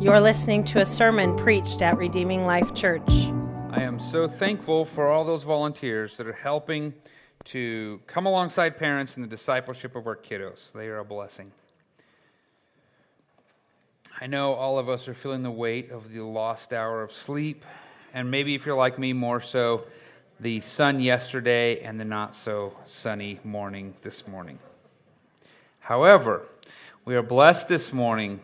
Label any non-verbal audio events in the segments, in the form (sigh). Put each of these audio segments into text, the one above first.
You're listening to a sermon preached at Redeeming Life Church. I am so thankful for all those volunteers that are helping to come alongside parents in the discipleship of our kiddos. They are a blessing. I know all of us are feeling the weight of the lost hour of sleep, and maybe if you're like me, more so the sun yesterday and the not so sunny morning this morning. However, we are blessed this morning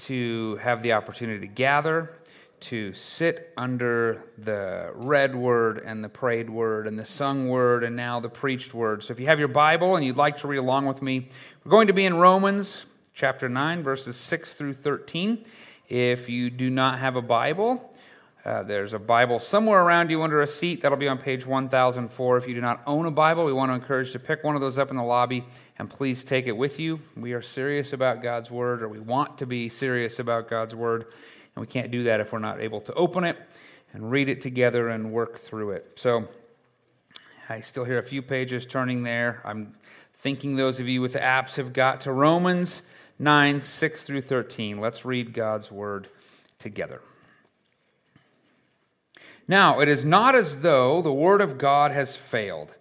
to have the opportunity to gather, to sit under the read word and the prayed word and the sung word and now the preached word. So if you have your Bible and you'd like to read along with me, we're going to be in Romans chapter 9, verses 6 through 13. If you do not have a Bible, uh, there's a Bible somewhere around you under a seat. That'll be on page 1004. If you do not own a Bible, we want to encourage you to pick one of those up in the lobby and please take it with you. We are serious about God's Word, or we want to be serious about God's Word, and we can't do that if we're not able to open it and read it together and work through it. So I still hear a few pages turning there. I'm thinking those of you with apps have got to Romans 9, 6 through 13. Let's read God's Word together. Now, it is not as though the Word of God has failed,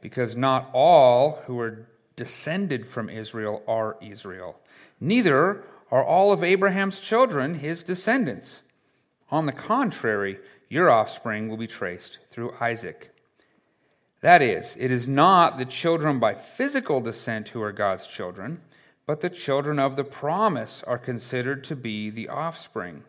because not all who are descended from Israel are Israel. Neither are all of Abraham's children his descendants. On the contrary, your offspring will be traced through Isaac. That is, it is not the children by physical descent who are God's children, but the children of the promise are considered to be the offspring.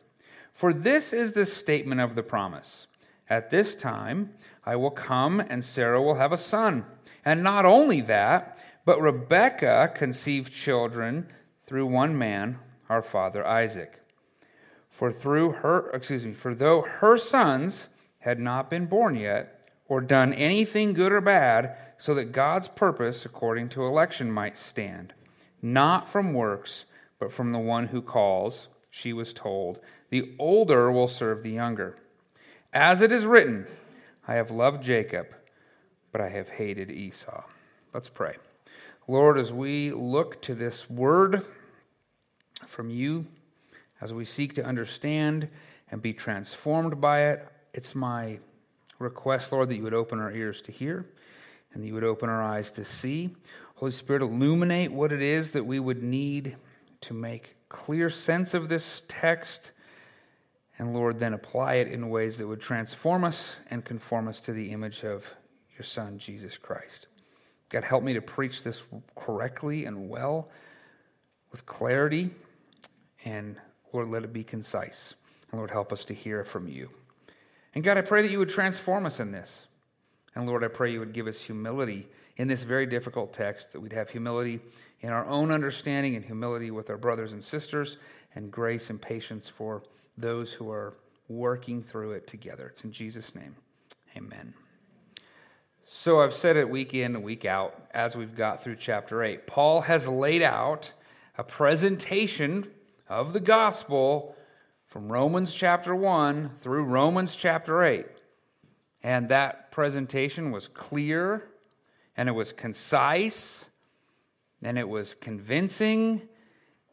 For this is the statement of the promise At this time I will come, and Sarah will have a son. And not only that, but Rebekah conceived children through one man, our father Isaac. For through her, excuse me, for though her sons had not been born yet, or done anything good or bad, so that God's purpose according to election might stand, not from works, but from the one who calls, she was told, the older will serve the younger. As it is written, I have loved Jacob, but I have hated Esau. Let's pray. Lord, as we look to this word from you, as we seek to understand and be transformed by it, it's my request, Lord, that you would open our ears to hear and that you would open our eyes to see. Holy Spirit, illuminate what it is that we would need to make clear sense of this text. And Lord, then apply it in ways that would transform us and conform us to the image of your Son, Jesus Christ. God, help me to preach this correctly and well with clarity. And Lord, let it be concise. And Lord, help us to hear from you. And God, I pray that you would transform us in this. And Lord, I pray you would give us humility in this very difficult text, that we'd have humility in our own understanding and humility with our brothers and sisters, and grace and patience for those who are working through it together. It's in Jesus' name. Amen. So I've said it week in and week out as we've got through chapter 8. Paul has laid out a presentation of the gospel from Romans chapter 1 through Romans chapter 8. And that presentation was clear and it was concise and it was convincing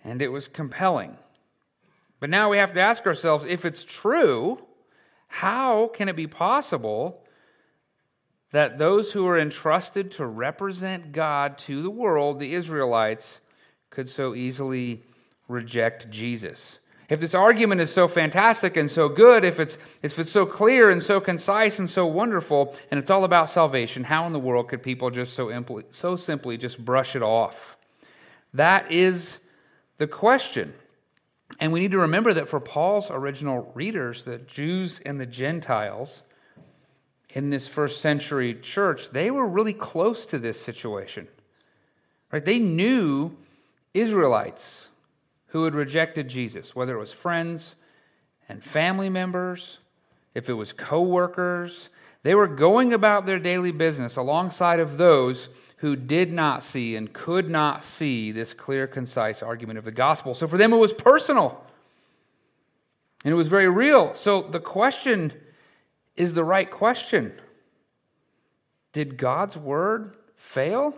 and it was compelling. But now we have to ask ourselves if it's true, how can it be possible that those who are entrusted to represent God to the world, the Israelites, could so easily reject Jesus. If this argument is so fantastic and so good, if it's, if it's so clear and so concise and so wonderful, and it's all about salvation, how in the world could people just so, so simply just brush it off? That is the question. And we need to remember that for Paul's original readers, the Jews and the Gentiles, in this first century church, they were really close to this situation. Right? They knew Israelites who had rejected Jesus, whether it was friends and family members, if it was co-workers, they were going about their daily business alongside of those who did not see and could not see this clear, concise argument of the gospel. So for them, it was personal and it was very real. So the question is the right question. Did God's word fail?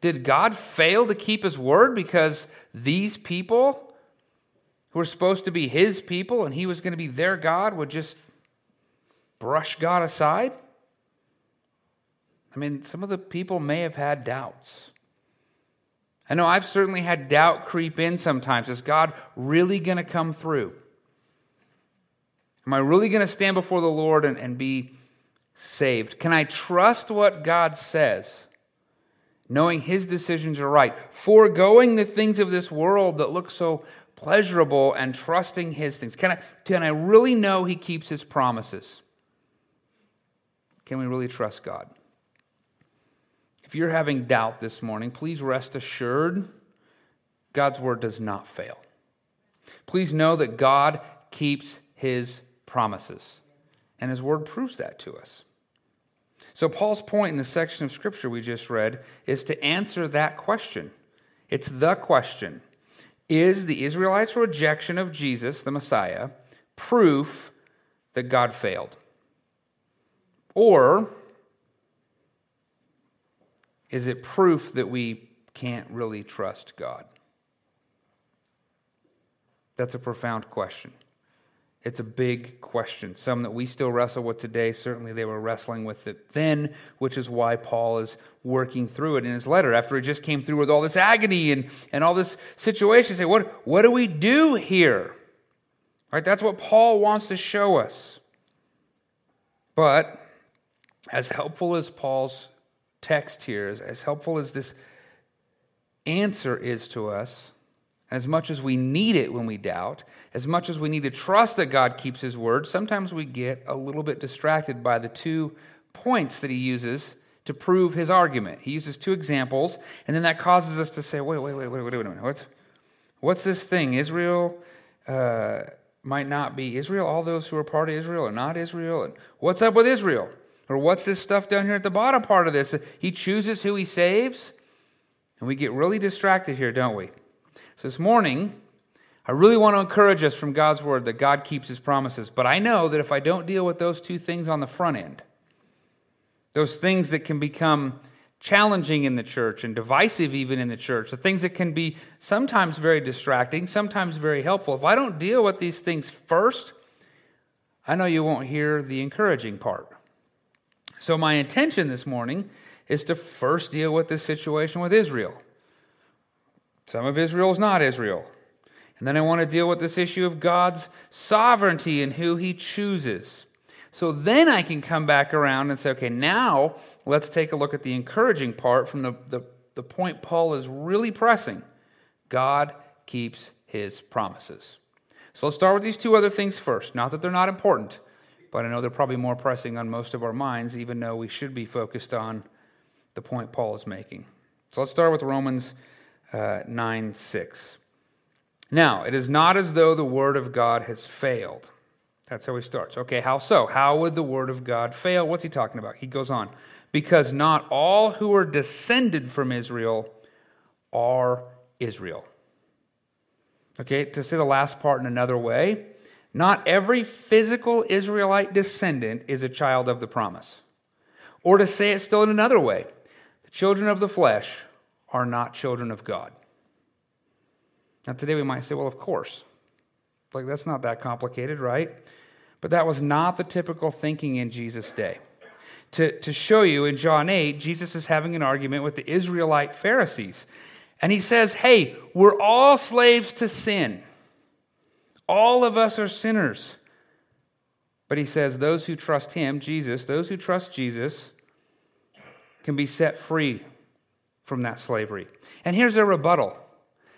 Did God fail to keep his word because these people who were supposed to be his people and he was going to be their God, would just brush God aside? I mean, some of the people may have had doubts. I know I've certainly had doubt creep in sometimes. Is God really going to come through? Am I really going to stand before the Lord and, and be saved? Can I trust what God says, knowing His decisions are right, foregoing the things of this world that look so pleasurable and trusting His things? Can I, can I really know He keeps His promises? Can we really trust God? If you're having doubt this morning, please rest assured God's word does not fail. Please know that God keeps his promises, and his word proves that to us. So, Paul's point in the section of scripture we just read is to answer that question. It's the question Is the Israelites' rejection of Jesus, the Messiah, proof that God failed? Or is it proof that we can't really trust God? That's a profound question. It's a big question, some that we still wrestle with today. Certainly, they were wrestling with it then, which is why Paul is working through it in his letter. After he just came through with all this agony and, and all this situation, say, what, what do we do here? Right? That's what Paul wants to show us. But as helpful as Paul's text here, as, as helpful as this answer is to us, as much as we need it when we doubt, as much as we need to trust that God keeps his word, sometimes we get a little bit distracted by the two points that he uses to prove his argument. He uses two examples, and then that causes us to say, wait, wait, wait, wait, wait, wait minute. What's, what's this thing? Israel uh, might not be Israel. All those who are part of Israel are not Israel. And what's up with Israel? Or what's this stuff down here at the bottom part of this? He chooses who he saves. And we get really distracted here, don't we? So this morning, I really want to encourage us from God's word that God keeps his promises. But I know that if I don't deal with those two things on the front end, those things that can become challenging in the church and divisive even in the church, the things that can be sometimes very distracting, sometimes very helpful, if I don't deal with these things first, I know you won't hear the encouraging part. So, my intention this morning is to first deal with this situation with Israel. Some of Israel is not Israel. And then I want to deal with this issue of God's sovereignty and who he chooses. So then I can come back around and say, okay, now let's take a look at the encouraging part from the, the, the point Paul is really pressing. God keeps his promises. So let's start with these two other things first. Not that they're not important, but I know they're probably more pressing on most of our minds, even though we should be focused on the point Paul is making. So let's start with Romans uh, 9 6. Now, it is not as though the word of God has failed. That's how he starts. Okay, how so? How would the word of God fail? What's he talking about? He goes on. Because not all who are descended from Israel are Israel. Okay, to say the last part in another way, not every physical Israelite descendant is a child of the promise. Or to say it still in another way, the children of the flesh are not children of God. Now, today we might say, well, of course. Like, that's not that complicated, right? But that was not the typical thinking in Jesus' day. To, to show you, in John 8, Jesus is having an argument with the Israelite Pharisees. And he says, hey, we're all slaves to sin. All of us are sinners. But he says those who trust him, Jesus, those who trust Jesus, can be set free from that slavery. And here's their rebuttal.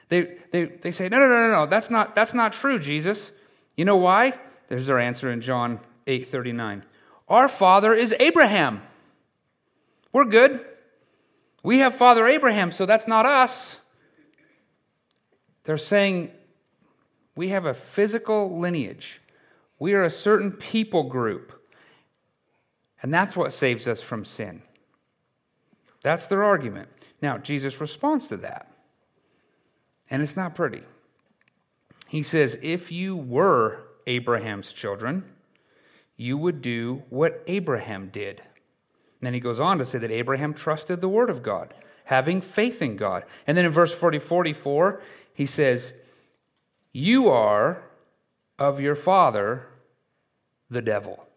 They, they, they say, no, no, no, no, no, that's not, that's not true, Jesus. You know why? There's their answer in John 8 39. Our father is Abraham. We're good. We have Father Abraham, so that's not us. They're saying we have a physical lineage. We are a certain people group. And that's what saves us from sin. That's their argument. Now, Jesus responds to that. And it's not pretty. He says, If you were Abraham's children, you would do what Abraham did. And then he goes on to say that Abraham trusted the word of God, having faith in God. And then in verse 40, 44, he says, You are of your father, the devil.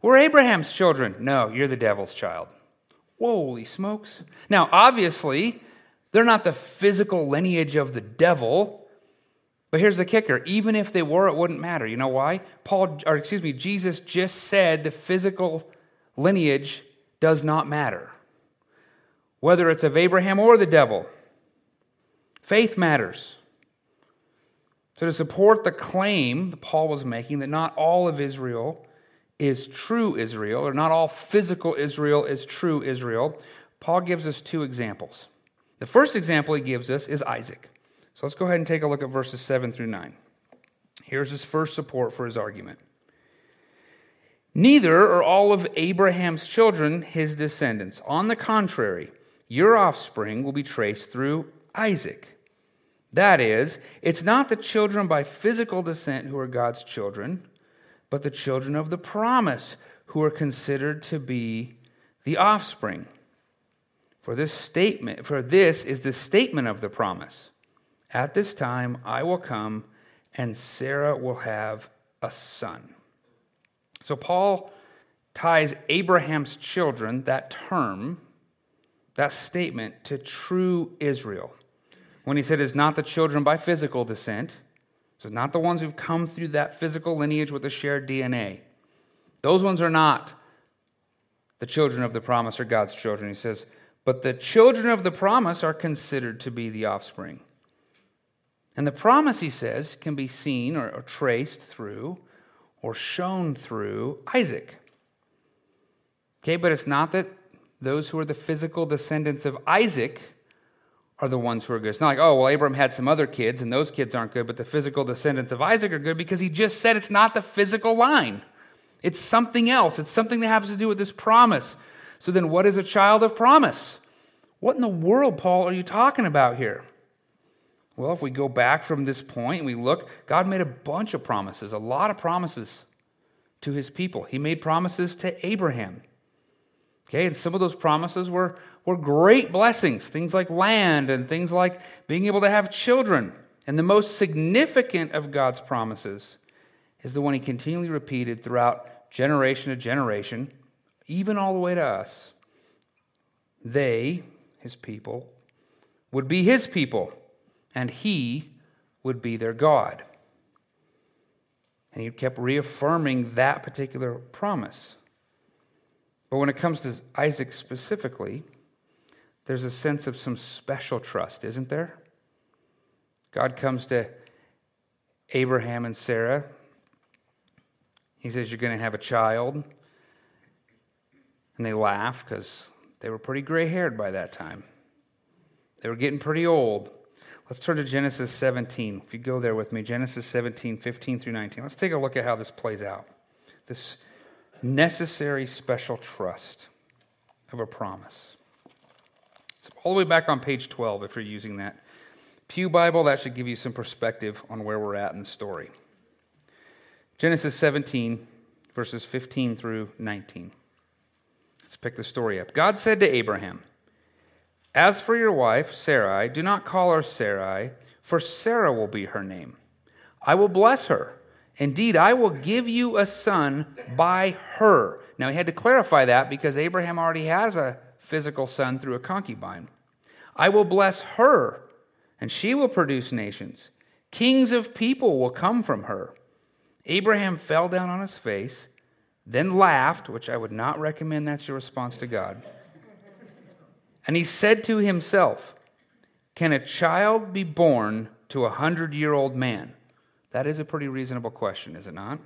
We're Abraham's children. No, you're the devil's child. Holy smokes. Now, obviously, they're not the physical lineage of the devil. But here's the kicker even if they were, it wouldn't matter. You know why? Paul, or excuse me, Jesus just said the physical lineage does not matter. Whether it's of Abraham or the devil, faith matters. So, to support the claim that Paul was making that not all of Israel is true Israel, or not all physical Israel is true Israel, Paul gives us two examples. The first example he gives us is Isaac. So let's go ahead and take a look at verses 7 through 9. Here's his first support for his argument. Neither are all of Abraham's children his descendants. On the contrary, your offspring will be traced through Isaac. That is, it's not the children by physical descent who are God's children, but the children of the promise who are considered to be the offspring. For this statement, for this is the statement of the promise. At this time I will come, and Sarah will have a son. So Paul ties Abraham's children, that term, that statement, to true Israel. When he said it's not the children by physical descent, so not the ones who've come through that physical lineage with the shared DNA. Those ones are not the children of the promise or God's children. He says, but the children of the promise are considered to be the offspring. And the promise, he says, can be seen or, or traced through or shown through Isaac. Okay, but it's not that those who are the physical descendants of Isaac are the ones who are good. It's not like, oh, well, Abraham had some other kids and those kids aren't good, but the physical descendants of Isaac are good because he just said it's not the physical line. It's something else. It's something that has to do with this promise. So then, what is a child of promise? What in the world, Paul, are you talking about here? Well, if we go back from this point and we look, God made a bunch of promises, a lot of promises to his people. He made promises to Abraham. Okay, and some of those promises were, were great blessings, things like land and things like being able to have children. And the most significant of God's promises is the one he continually repeated throughout generation to generation, even all the way to us. They, his people, would be his people and he would be their God. And he kept reaffirming that particular promise. But when it comes to Isaac specifically, there's a sense of some special trust, isn't there? God comes to Abraham and Sarah. He says, You're going to have a child. And they laugh because they were pretty gray haired by that time. They were getting pretty old. Let's turn to Genesis 17. If you go there with me, Genesis 17, 15 through 19. Let's take a look at how this plays out. This necessary special trust of a promise. It's all the way back on page 12 if you're using that. Pew Bible, that should give you some perspective on where we're at in the story. Genesis 17, verses 15 through 19. Let's pick the story up. God said to Abraham, as for your wife, Sarai, do not call her Sarai, for Sarah will be her name. I will bless her. Indeed, I will give you a son by her. Now, he had to clarify that because Abraham already has a physical son through a concubine. I will bless her, and she will produce nations. Kings of people will come from her. Abraham fell down on his face, then laughed, which I would not recommend that's your response to God. And he said to himself, Can a child be born to a hundred year old man? That is a pretty reasonable question, is it not?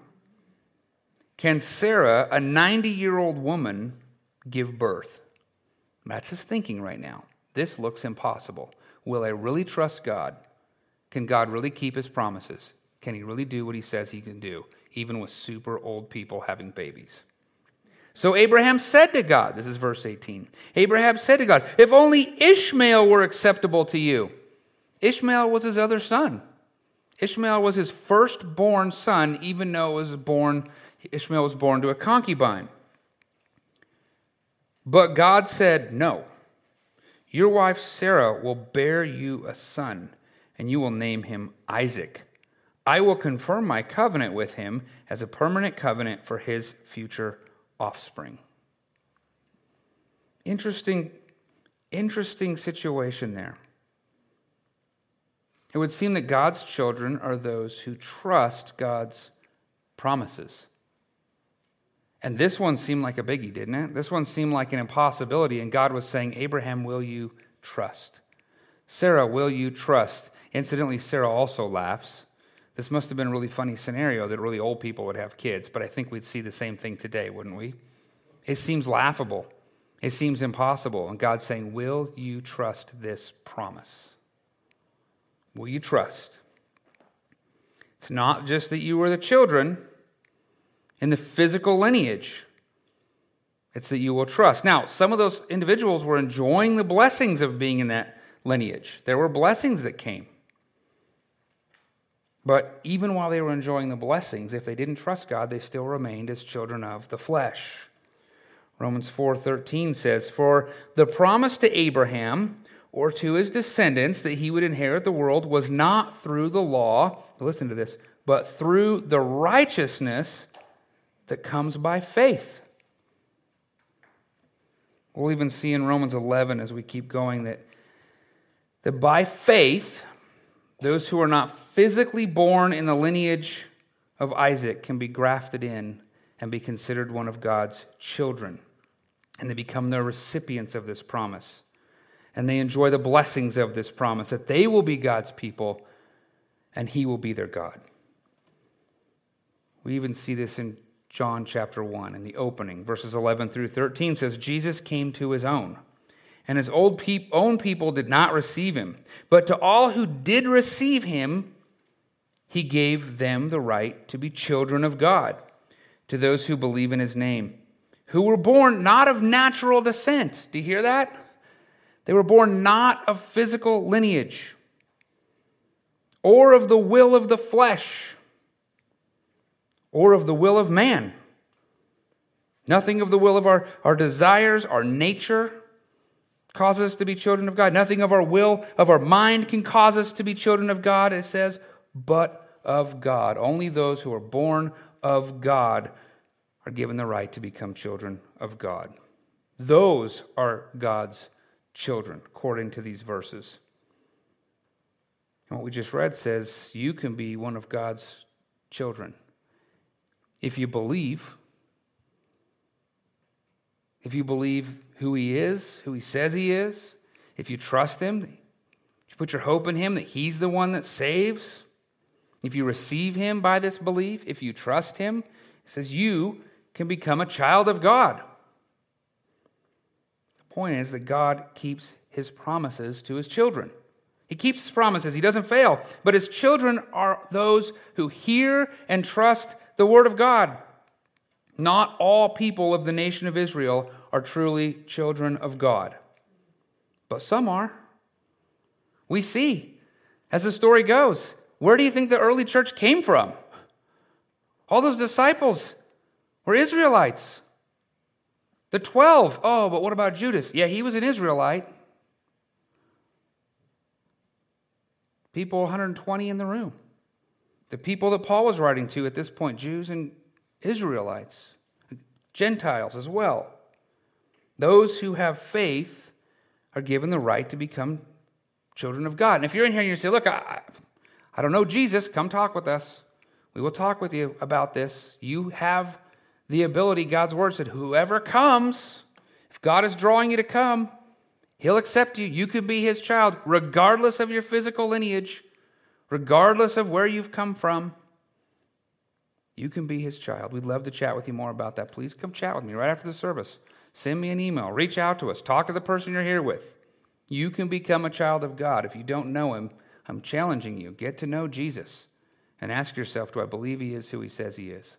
Can Sarah, a 90 year old woman, give birth? That's his thinking right now. This looks impossible. Will I really trust God? Can God really keep his promises? Can he really do what he says he can do, even with super old people having babies? So Abraham said to God, this is verse 18. Abraham said to God, If only Ishmael were acceptable to you. Ishmael was his other son. Ishmael was his firstborn son, even though was born, Ishmael was born to a concubine. But God said, No. Your wife Sarah will bear you a son, and you will name him Isaac. I will confirm my covenant with him as a permanent covenant for his future offspring. Interesting, interesting situation there. It would seem that God's children are those who trust God's promises. And this one seemed like a biggie, didn't it? This one seemed like an impossibility, and God was saying, Abraham, will you trust? Sarah, will you trust? Incidentally, Sarah also laughs. This must have been a really funny scenario that really old people would have kids, but I think we'd see the same thing today, wouldn't we? It seems laughable. It seems impossible. And God's saying, Will you trust this promise? Will you trust? It's not just that you were the children in the physical lineage, it's that you will trust. Now, some of those individuals were enjoying the blessings of being in that lineage, there were blessings that came. But even while they were enjoying the blessings, if they didn't trust God, they still remained as children of the flesh. Romans 4:13 says, "For the promise to Abraham or to his descendants that he would inherit the world was not through the law, listen to this, but through the righteousness that comes by faith. We'll even see in Romans 11 as we keep going that, that by faith, those who are not physically born in the lineage of Isaac can be grafted in and be considered one of God's children. And they become the recipients of this promise and they enjoy the blessings of this promise that they will be God's people and He will be their God. We even see this in John chapter 1 in the opening, verses 11 through 13 says, Jesus came to His own, and His old pe- own people did not receive Him. But to all who did receive Him, He gave them the right to be children of God, to those who believe in His name, who were born not of natural descent. Do you hear that? They were born not of physical lineage or of the will of the flesh or of the will of man. Nothing of the will of our, our desires, our nature causes us to be children of God. Nothing of our will, of our mind can cause us to be children of God, it says, but of God. Only those who are born of God are given the right to become children of God. Those are God's children, according to these verses. And what we just read says you can be one of God's children if you believe. If you believe who He is, who He says He is, if you trust Him, you put your hope in Him that He's the one that saves, if you receive Him by this belief, if you trust Him, it says you can become a child of God The point is that God keeps his promises to his children. He keeps his promises, he doesn't fail. But his children are those who hear and trust the word of God. Not all people of the nation of Israel are truly children of God, but some are. We see, as the story goes, where do you think the early church came from? All those disciples were Israelites. The 12. Oh, but what about Judas? Yeah, he was an Israelite. People 120 in the room. The people that Paul was writing to at this point, Jews and Israelites, Gentiles as well. Those who have faith are given the right to become children of God. And if you're in here and you say, Look, I, I don't know Jesus, come talk with us. We will talk with you about this. You have the ability, God's word said, whoever comes, if God is drawing you to come, he'll accept you. You can be his child, regardless of your physical lineage, regardless of where you've come from. You can be his child. We'd love to chat with you more about that. Please come chat with me right after the service. Send me an email. Reach out to us. Talk to the person you're here with. You can become a child of God. If you don't know him, I'm challenging you. Get to know Jesus and ask yourself do I believe he is who he says he is?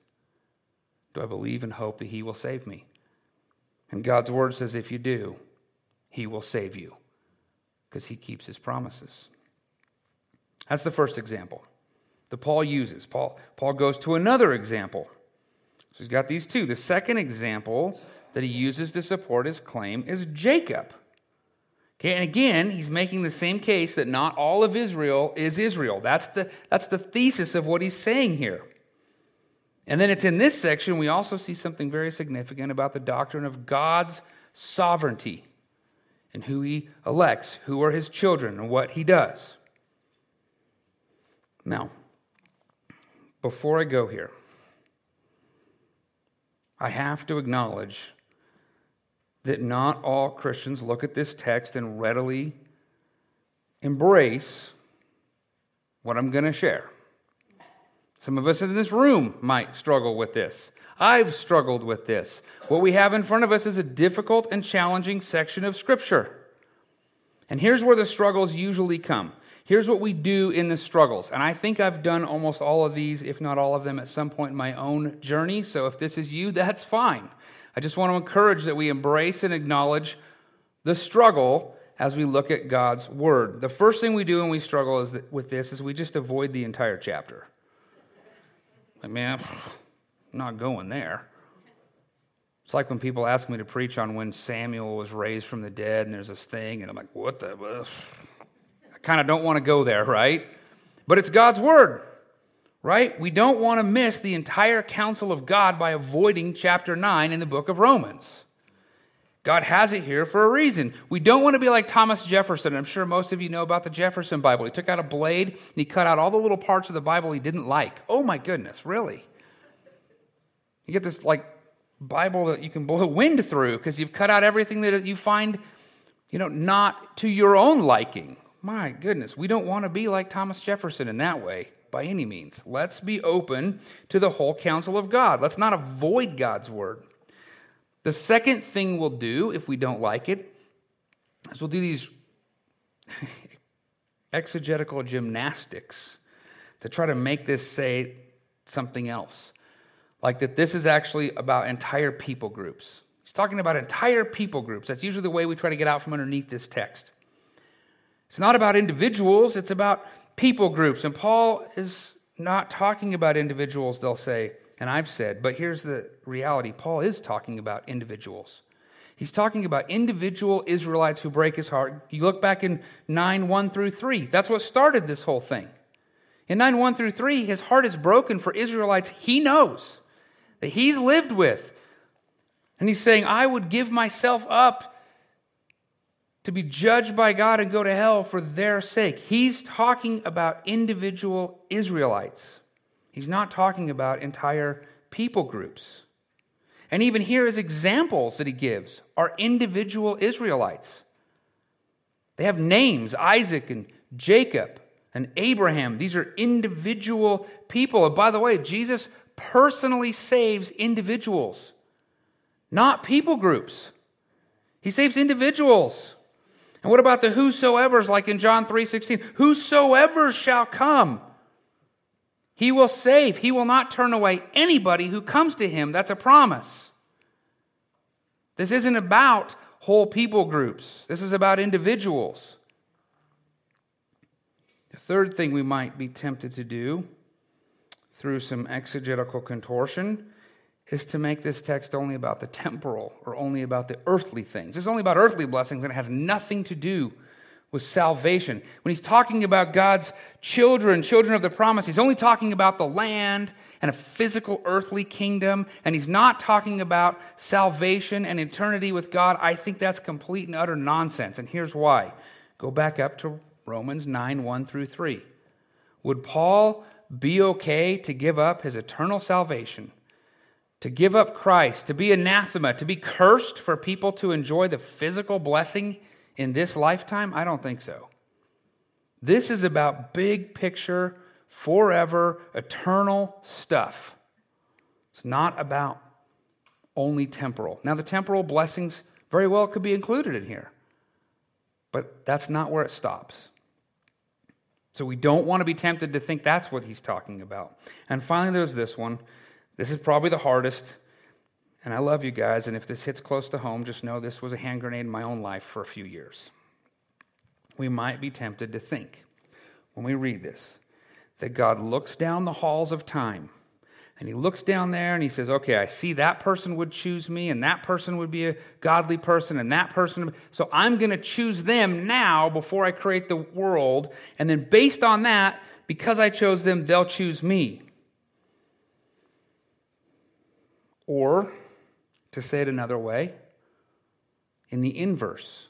Do I believe and hope that He will save me? And God's word says if you do, He will save you because He keeps His promises. That's the first example that Paul uses. Paul, Paul goes to another example. So he's got these two. The second example that he uses to support his claim is Jacob. Okay, and again, he's making the same case that not all of Israel is Israel. That's the, that's the thesis of what he's saying here. And then it's in this section we also see something very significant about the doctrine of God's sovereignty and who he elects, who are his children, and what he does. Now, before I go here, I have to acknowledge that not all Christians look at this text and readily embrace what I'm going to share. Some of us in this room might struggle with this. I've struggled with this. What we have in front of us is a difficult and challenging section of Scripture. And here's where the struggles usually come. Here's what we do in the struggles. And I think I've done almost all of these, if not all of them, at some point in my own journey. So if this is you, that's fine. I just want to encourage that we embrace and acknowledge the struggle as we look at God's word. The first thing we do when we struggle is that, with this is we just avoid the entire chapter. Like, man, I'm not going there. It's like when people ask me to preach on when Samuel was raised from the dead, and there's this thing, and I'm like, what the? Kind of don't want to go there, right? But it's God's word right? We don't want to miss the entire counsel of God by avoiding chapter 9 in the book of Romans. God has it here for a reason. We don't want to be like Thomas Jefferson. I'm sure most of you know about the Jefferson Bible. He took out a blade and he cut out all the little parts of the Bible he didn't like. Oh my goodness, really? You get this like Bible that you can blow (laughs) wind through because you've cut out everything that you find, you know, not to your own liking. My goodness, we don't want to be like Thomas Jefferson in that way by any means. Let's be open to the whole counsel of God. Let's not avoid God's word. The second thing we'll do if we don't like it is we'll do these (laughs) exegetical gymnastics to try to make this say something else. Like that this is actually about entire people groups. He's talking about entire people groups. That's usually the way we try to get out from underneath this text. It's not about individuals, it's about people groups. And Paul is not talking about individuals, they'll say, and I've said, but here's the reality Paul is talking about individuals. He's talking about individual Israelites who break his heart. You look back in 9 1 through 3. That's what started this whole thing. In 9 1 through 3, his heart is broken for Israelites he knows, that he's lived with. And he's saying, I would give myself up to be judged by God and go to hell for their sake. He's talking about individual Israelites. He's not talking about entire people groups. And even here, his examples that he gives are individual Israelites. They have names Isaac and Jacob and Abraham. These are individual people. And by the way, Jesus personally saves individuals, not people groups. He saves individuals. And what about the whosoever's like in John 3:16? Whosoever shall come, he will save. He will not turn away anybody who comes to him. That's a promise. This isn't about whole people groups. This is about individuals. The third thing we might be tempted to do through some exegetical contortion is to make this text only about the temporal or only about the earthly things. It's only about earthly blessings and it has nothing to do with salvation. When he's talking about God's children, children of the promise, he's only talking about the land and a physical earthly kingdom, and he's not talking about salvation and eternity with God. I think that's complete and utter nonsense. And here's why. Go back up to Romans 9 1 through 3. Would Paul be okay to give up his eternal salvation? To give up Christ, to be anathema, to be cursed for people to enjoy the physical blessing in this lifetime? I don't think so. This is about big picture, forever, eternal stuff. It's not about only temporal. Now, the temporal blessings very well could be included in here, but that's not where it stops. So we don't want to be tempted to think that's what he's talking about. And finally, there's this one this is probably the hardest, and I love you guys, and if this hits close to home, just know this was a hand grenade in my own life for a few years. We might be tempted to think, when we read this, that God looks down the halls of time And he looks down there and he says, Okay, I see that person would choose me, and that person would be a godly person, and that person. So I'm going to choose them now before I create the world. And then based on that, because I chose them, they'll choose me. Or, to say it another way, in the inverse,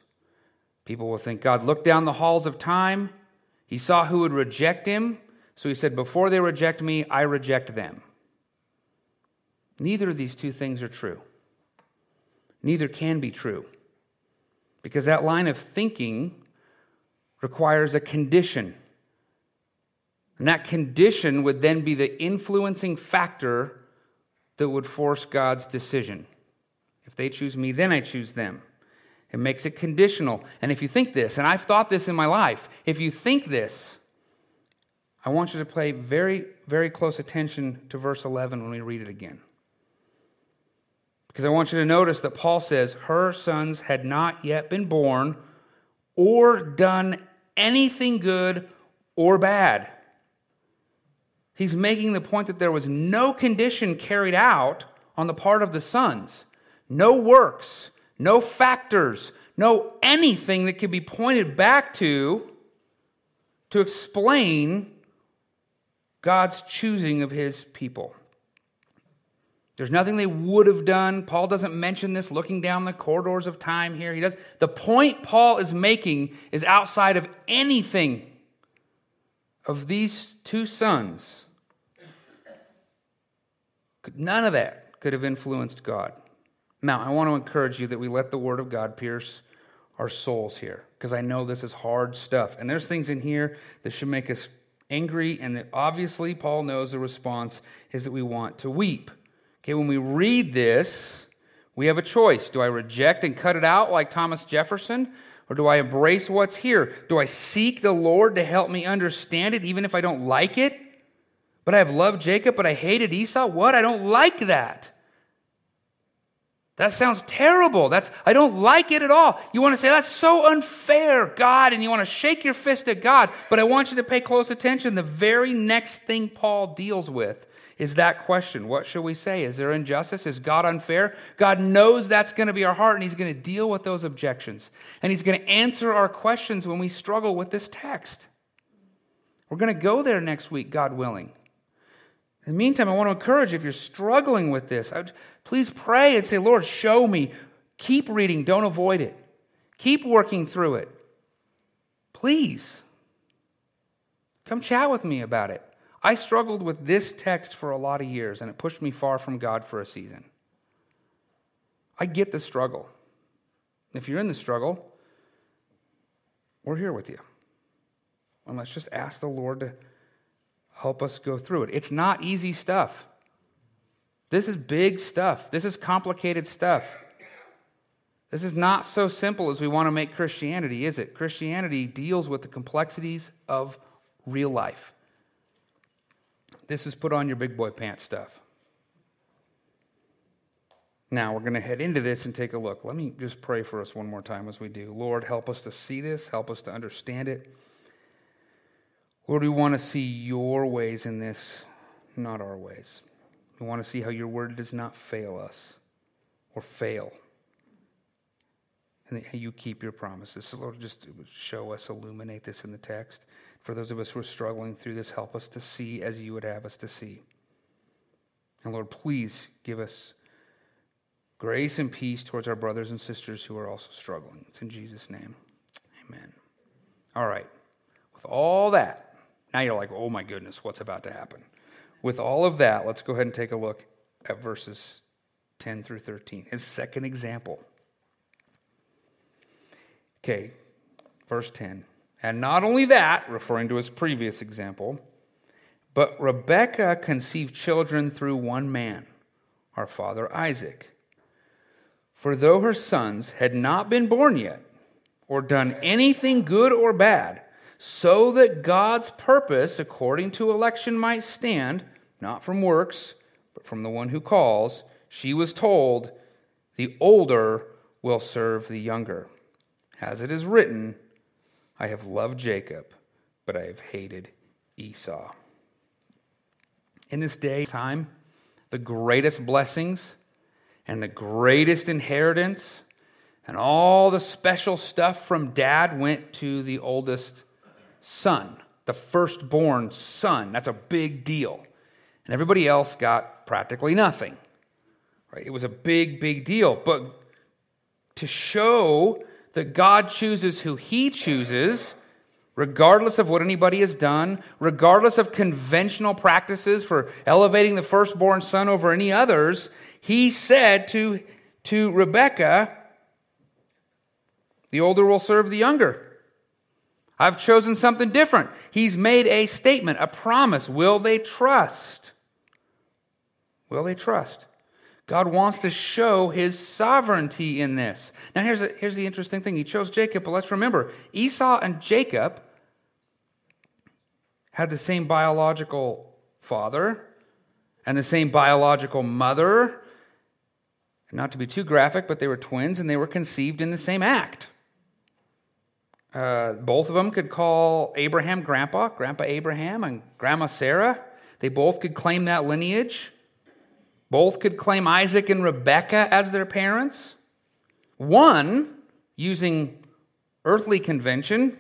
people will think God looked down the halls of time, he saw who would reject him, so he said, Before they reject me, I reject them. Neither of these two things are true. Neither can be true. Because that line of thinking requires a condition. And that condition would then be the influencing factor that would force God's decision. If they choose me, then I choose them. It makes it conditional. And if you think this, and I've thought this in my life, if you think this, I want you to pay very, very close attention to verse 11 when we read it again. Because I want you to notice that Paul says, Her sons had not yet been born or done anything good or bad. He's making the point that there was no condition carried out on the part of the sons, no works, no factors, no anything that could be pointed back to to explain God's choosing of his people. There's nothing they would have done. Paul doesn't mention this looking down the corridors of time here. He does. The point Paul is making is outside of anything of these two sons. None of that could have influenced God. Now, I want to encourage you that we let the word of God pierce our souls here because I know this is hard stuff. And there's things in here that should make us angry, and that obviously Paul knows the response is that we want to weep. Okay, when we read this, we have a choice. Do I reject and cut it out like Thomas Jefferson? Or do I embrace what's here? Do I seek the Lord to help me understand it even if I don't like it? But I have loved Jacob, but I hated Esau? What? I don't like that. That sounds terrible. That's I don't like it at all. You want to say that's so unfair, God, and you want to shake your fist at God, but I want you to pay close attention. The very next thing Paul deals with is that question. What should we say? Is there injustice? Is God unfair? God knows that's going to be our heart, and He's going to deal with those objections. And He's going to answer our questions when we struggle with this text. We're going to go there next week, God willing. In the meantime, I want to encourage if you're struggling with this, please pray and say, Lord, show me. Keep reading, don't avoid it. Keep working through it. Please. Come chat with me about it. I struggled with this text for a lot of years, and it pushed me far from God for a season. I get the struggle. If you're in the struggle, we're here with you. And let's just ask the Lord to help us go through it. It's not easy stuff. This is big stuff. This is complicated stuff. This is not so simple as we want to make Christianity, is it? Christianity deals with the complexities of real life. This is put on your big boy pants stuff. Now, we're going to head into this and take a look. Let me just pray for us one more time as we do. Lord, help us to see this, help us to understand it. Lord, we want to see your ways in this, not our ways. We want to see how your word does not fail us or fail. And that you keep your promises. So, Lord, just show us, illuminate this in the text. For those of us who are struggling through this, help us to see as you would have us to see. And Lord, please give us grace and peace towards our brothers and sisters who are also struggling. It's in Jesus' name. Amen. All right. With all that, now you're like, oh my goodness, what's about to happen? With all of that, let's go ahead and take a look at verses 10 through 13. His second example. Okay, verse 10. And not only that, referring to his previous example, but Rebekah conceived children through one man, our father Isaac. For though her sons had not been born yet, or done anything good or bad, so that God's purpose according to election might stand, not from works, but from the one who calls, she was told, The older will serve the younger. As it is written, I have loved Jacob, but I have hated Esau. In this day time, the greatest blessings and the greatest inheritance and all the special stuff from dad went to the oldest son, the firstborn son. That's a big deal. And everybody else got practically nothing. Right? It was a big, big deal. But to show that God chooses who he chooses, regardless of what anybody has done, regardless of conventional practices for elevating the firstborn son over any others, he said to, to Rebekah, The older will serve the younger. I've chosen something different. He's made a statement, a promise. Will they trust? Will they trust? God wants to show his sovereignty in this. Now, here's, a, here's the interesting thing. He chose Jacob, but let's remember Esau and Jacob had the same biological father and the same biological mother not to be too graphic, but they were twins and they were conceived in the same act. Uh, both of them could call Abraham grandpa, Grandpa Abraham, and Grandma Sarah. They both could claim that lineage. Both could claim Isaac and Rebekah as their parents. One, using earthly convention,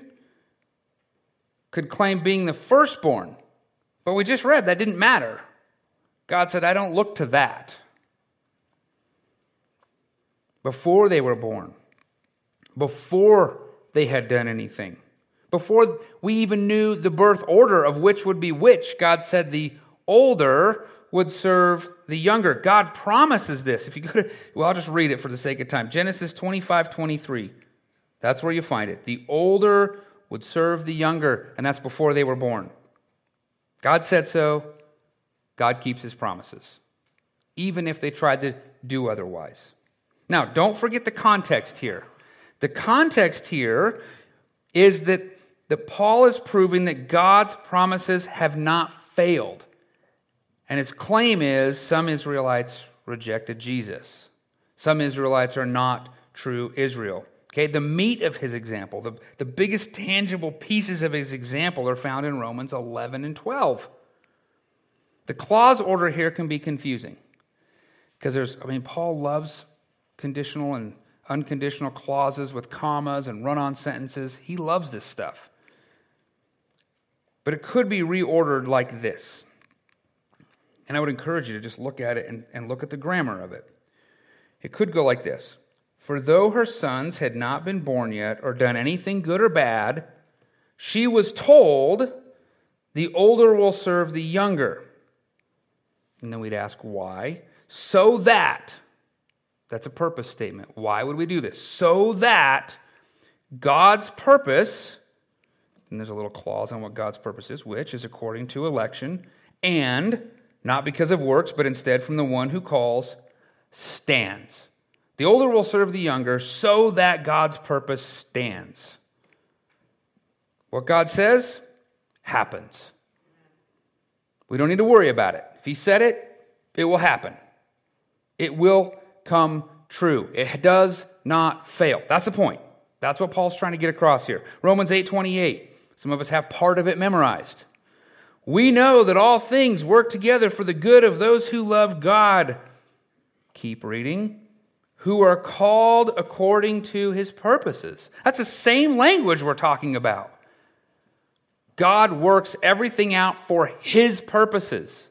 could claim being the firstborn. But we just read that didn't matter. God said, I don't look to that before they were born, before they had done anything, before we even knew the birth order of which would be which, God said the older would serve the younger. God promises this. If you go to, well, I'll just read it for the sake of time. Genesis 25, 23. That's where you find it. The older would serve the younger, and that's before they were born. God said so. God keeps his promises, even if they tried to do otherwise. Now, don't forget the context here. The context here is that, that Paul is proving that God's promises have not failed. And his claim is some Israelites rejected Jesus. Some Israelites are not true Israel. Okay, the meat of his example, the, the biggest tangible pieces of his example are found in Romans 11 and 12. The clause order here can be confusing because there's, I mean, Paul loves conditional and unconditional clauses with commas and run on sentences. He loves this stuff. But it could be reordered like this. And I would encourage you to just look at it and, and look at the grammar of it. It could go like this For though her sons had not been born yet or done anything good or bad, she was told, The older will serve the younger. And then we'd ask why? So that that's a purpose statement. Why would we do this? So that God's purpose, and there's a little clause on what God's purpose is, which is according to election, and not because of works, but instead from the one who calls, stands. The older will serve the younger so that God's purpose stands. What God says happens. We don't need to worry about it. If He said it, it will happen. It will come true. It does not fail. That's the point. That's what Paul's trying to get across here. Romans 8:28. Some of us have part of it memorized. We know that all things work together for the good of those who love God. Keep reading. Who are called according to his purposes. That's the same language we're talking about. God works everything out for his purposes.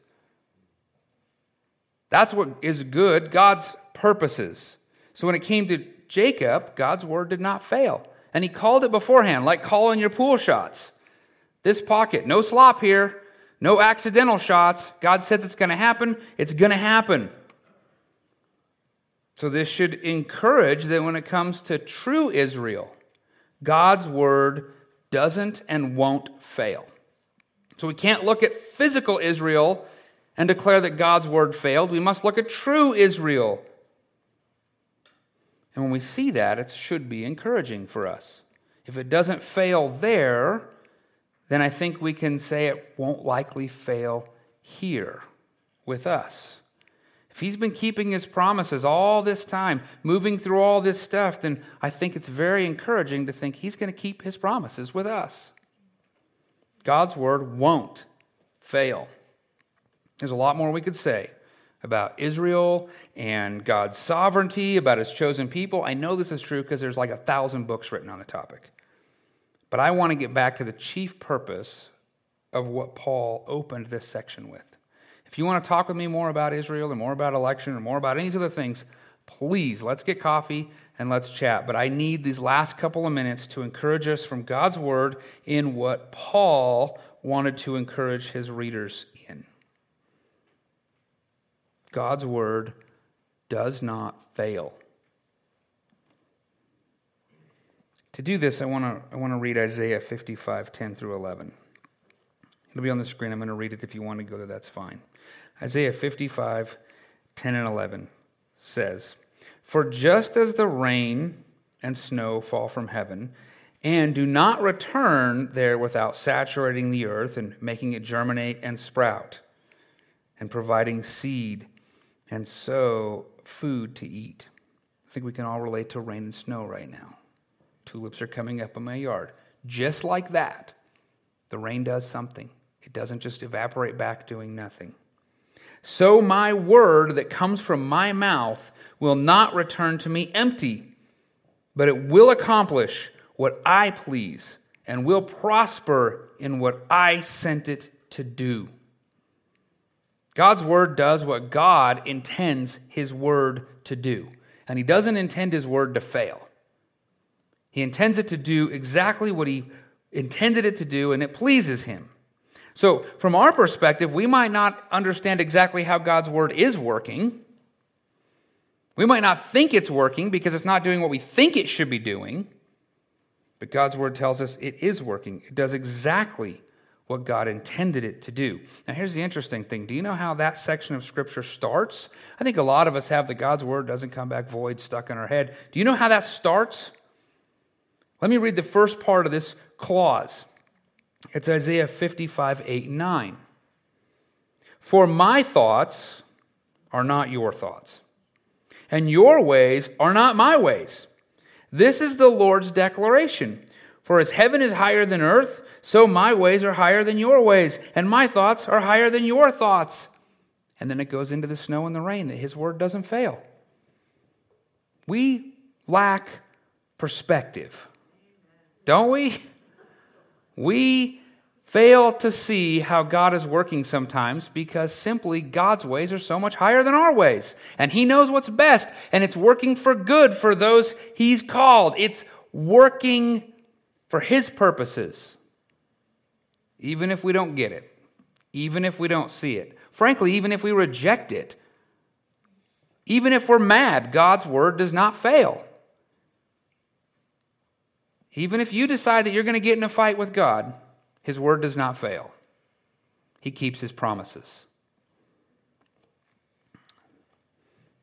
That's what is good. God's purposes. So when it came to Jacob, God's word did not fail. And he called it beforehand, like calling your pool shots. This pocket, no slop here, no accidental shots. God says it's going to happen, it's going to happen. So this should encourage that when it comes to true Israel, God's word doesn't and won't fail. So we can't look at physical Israel and declare that God's word failed. We must look at true Israel and when we see that, it should be encouraging for us. If it doesn't fail there, then I think we can say it won't likely fail here with us. If he's been keeping his promises all this time, moving through all this stuff, then I think it's very encouraging to think he's going to keep his promises with us. God's word won't fail. There's a lot more we could say about Israel and God's sovereignty, about his chosen people. I know this is true because there's like a thousand books written on the topic. But I want to get back to the chief purpose of what Paul opened this section with. If you want to talk with me more about Israel and more about election or more about any of the things, please let's get coffee and let's chat. But I need these last couple of minutes to encourage us from God's word in what Paul wanted to encourage his readers in. God's word does not fail. To do this, I want to, I want to read Isaiah 55, 10 through 11. It'll be on the screen. I'm going to read it. If you want to go there, that's fine. Isaiah 55, 10 and 11 says, For just as the rain and snow fall from heaven, and do not return there without saturating the earth and making it germinate and sprout, and providing seed and so food to eat. I think we can all relate to rain and snow right now. Tulips are coming up in my yard. Just like that, the rain does something. It doesn't just evaporate back doing nothing. So my word that comes from my mouth will not return to me empty, but it will accomplish what I please and will prosper in what I sent it to do. God's word does what God intends his word to do, and he doesn't intend his word to fail. He intends it to do exactly what he intended it to do, and it pleases him. So, from our perspective, we might not understand exactly how God's word is working. We might not think it's working because it's not doing what we think it should be doing. But God's word tells us it is working. It does exactly what God intended it to do. Now, here's the interesting thing. Do you know how that section of Scripture starts? I think a lot of us have the God's word doesn't come back void stuck in our head. Do you know how that starts? Let me read the first part of this clause. It's Isaiah 55, 8, 9. For my thoughts are not your thoughts, and your ways are not my ways this is the Lord's declaration. For as heaven is higher than earth, so my ways are higher than your ways, and my thoughts are higher than your thoughts. And then it goes into the snow and the rain that his word doesn't fail. We lack perspective, don't we? We fail to see how God is working sometimes because simply God's ways are so much higher than our ways. And He knows what's best, and it's working for good for those He's called. It's working for His purposes, even if we don't get it, even if we don't see it. Frankly, even if we reject it, even if we're mad, God's word does not fail. Even if you decide that you're going to get in a fight with God, his word does not fail, He keeps His promises.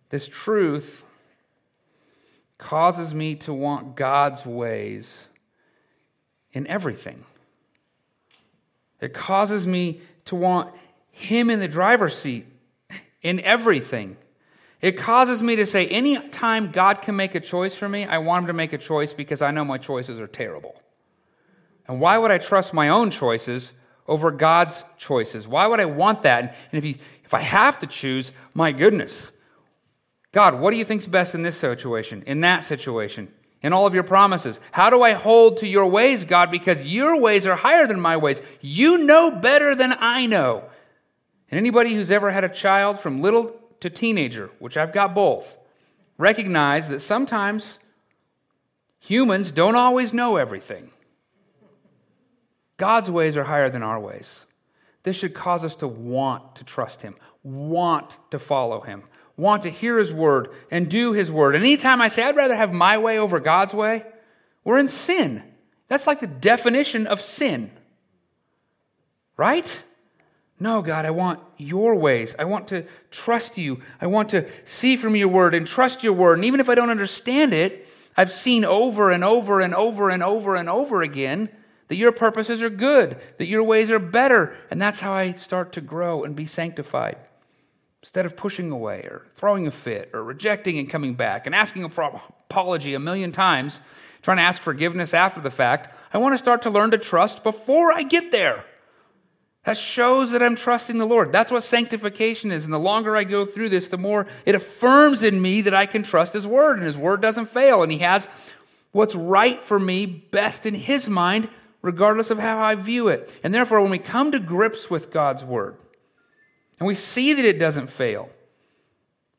This truth causes me to want God's ways in everything. It causes me to want Him in the driver's seat in everything. It causes me to say, anytime God can make a choice for me, I want Him to make a choice because I know my choices are terrible. And why would I trust my own choices over God's choices? Why would I want that? And if, you, if I have to choose, my goodness. God, what do you think's best in this situation, in that situation, in all of your promises? How do I hold to your ways, God? Because your ways are higher than my ways. You know better than I know. And anybody who's ever had a child from little to teenager, which I've got both, recognize that sometimes humans don't always know everything. God's ways are higher than our ways. This should cause us to want to trust Him, want to follow Him, want to hear His word and do His word. And anytime I say, I'd rather have my way over God's way, we're in sin. That's like the definition of sin. Right? No, God, I want your ways. I want to trust you. I want to see from your word and trust your word. And even if I don't understand it, I've seen over and over and over and over and over again that your purposes are good, that your ways are better. And that's how I start to grow and be sanctified. Instead of pushing away or throwing a fit or rejecting and coming back and asking for apology a million times, trying to ask forgiveness after the fact, I want to start to learn to trust before I get there. That shows that I'm trusting the Lord. That's what sanctification is. And the longer I go through this, the more it affirms in me that I can trust His Word, and His Word doesn't fail. And He has what's right for me best in His mind, regardless of how I view it. And therefore, when we come to grips with God's Word, and we see that it doesn't fail,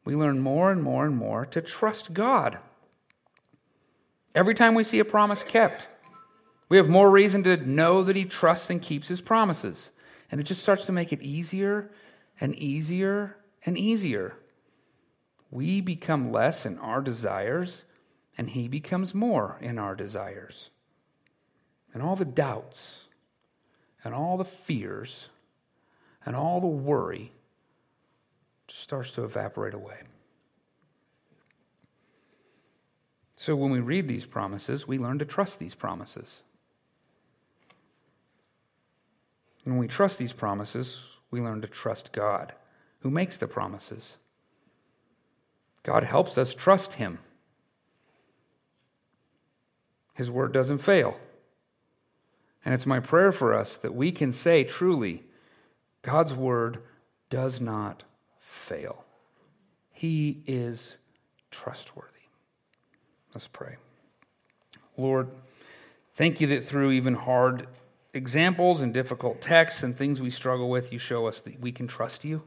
we learn more and more and more to trust God. Every time we see a promise kept, we have more reason to know that He trusts and keeps His promises. And it just starts to make it easier and easier and easier. We become less in our desires, and He becomes more in our desires. And all the doubts, and all the fears, and all the worry just starts to evaporate away. So when we read these promises, we learn to trust these promises. And when we trust these promises, we learn to trust God, who makes the promises. God helps us trust Him. His word doesn't fail. And it's my prayer for us that we can say truly, God's word does not fail. He is trustworthy. Let's pray. Lord, thank you that through even hard examples and difficult texts and things we struggle with, you show us that we can trust you.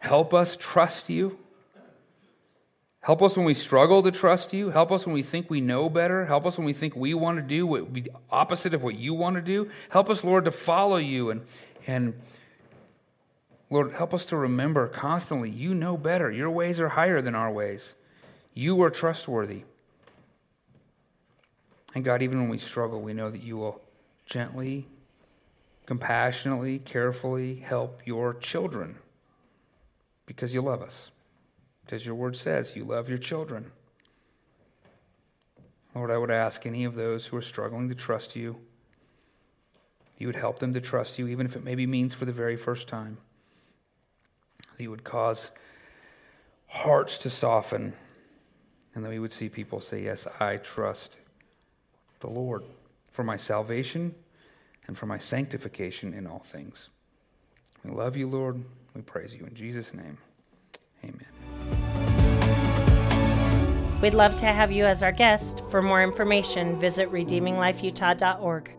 Help us trust you. Help us when we struggle to trust you. Help us when we think we know better. Help us when we think we want to do what be opposite of what you want to do. Help us, Lord, to follow you and and Lord, help us to remember constantly you know better. Your ways are higher than our ways. You are trustworthy. And God, even when we struggle, we know that you will gently, compassionately, carefully help your children because you love us. Because your word says you love your children. Lord, I would ask any of those who are struggling to trust you, you would help them to trust you, even if it maybe means for the very first time. That you would cause hearts to soften, and that we would see people say, Yes, I trust the Lord for my salvation and for my sanctification in all things. We love you, Lord. We praise you. In Jesus' name, amen. We'd love to have you as our guest. For more information, visit redeeminglifeutah.org.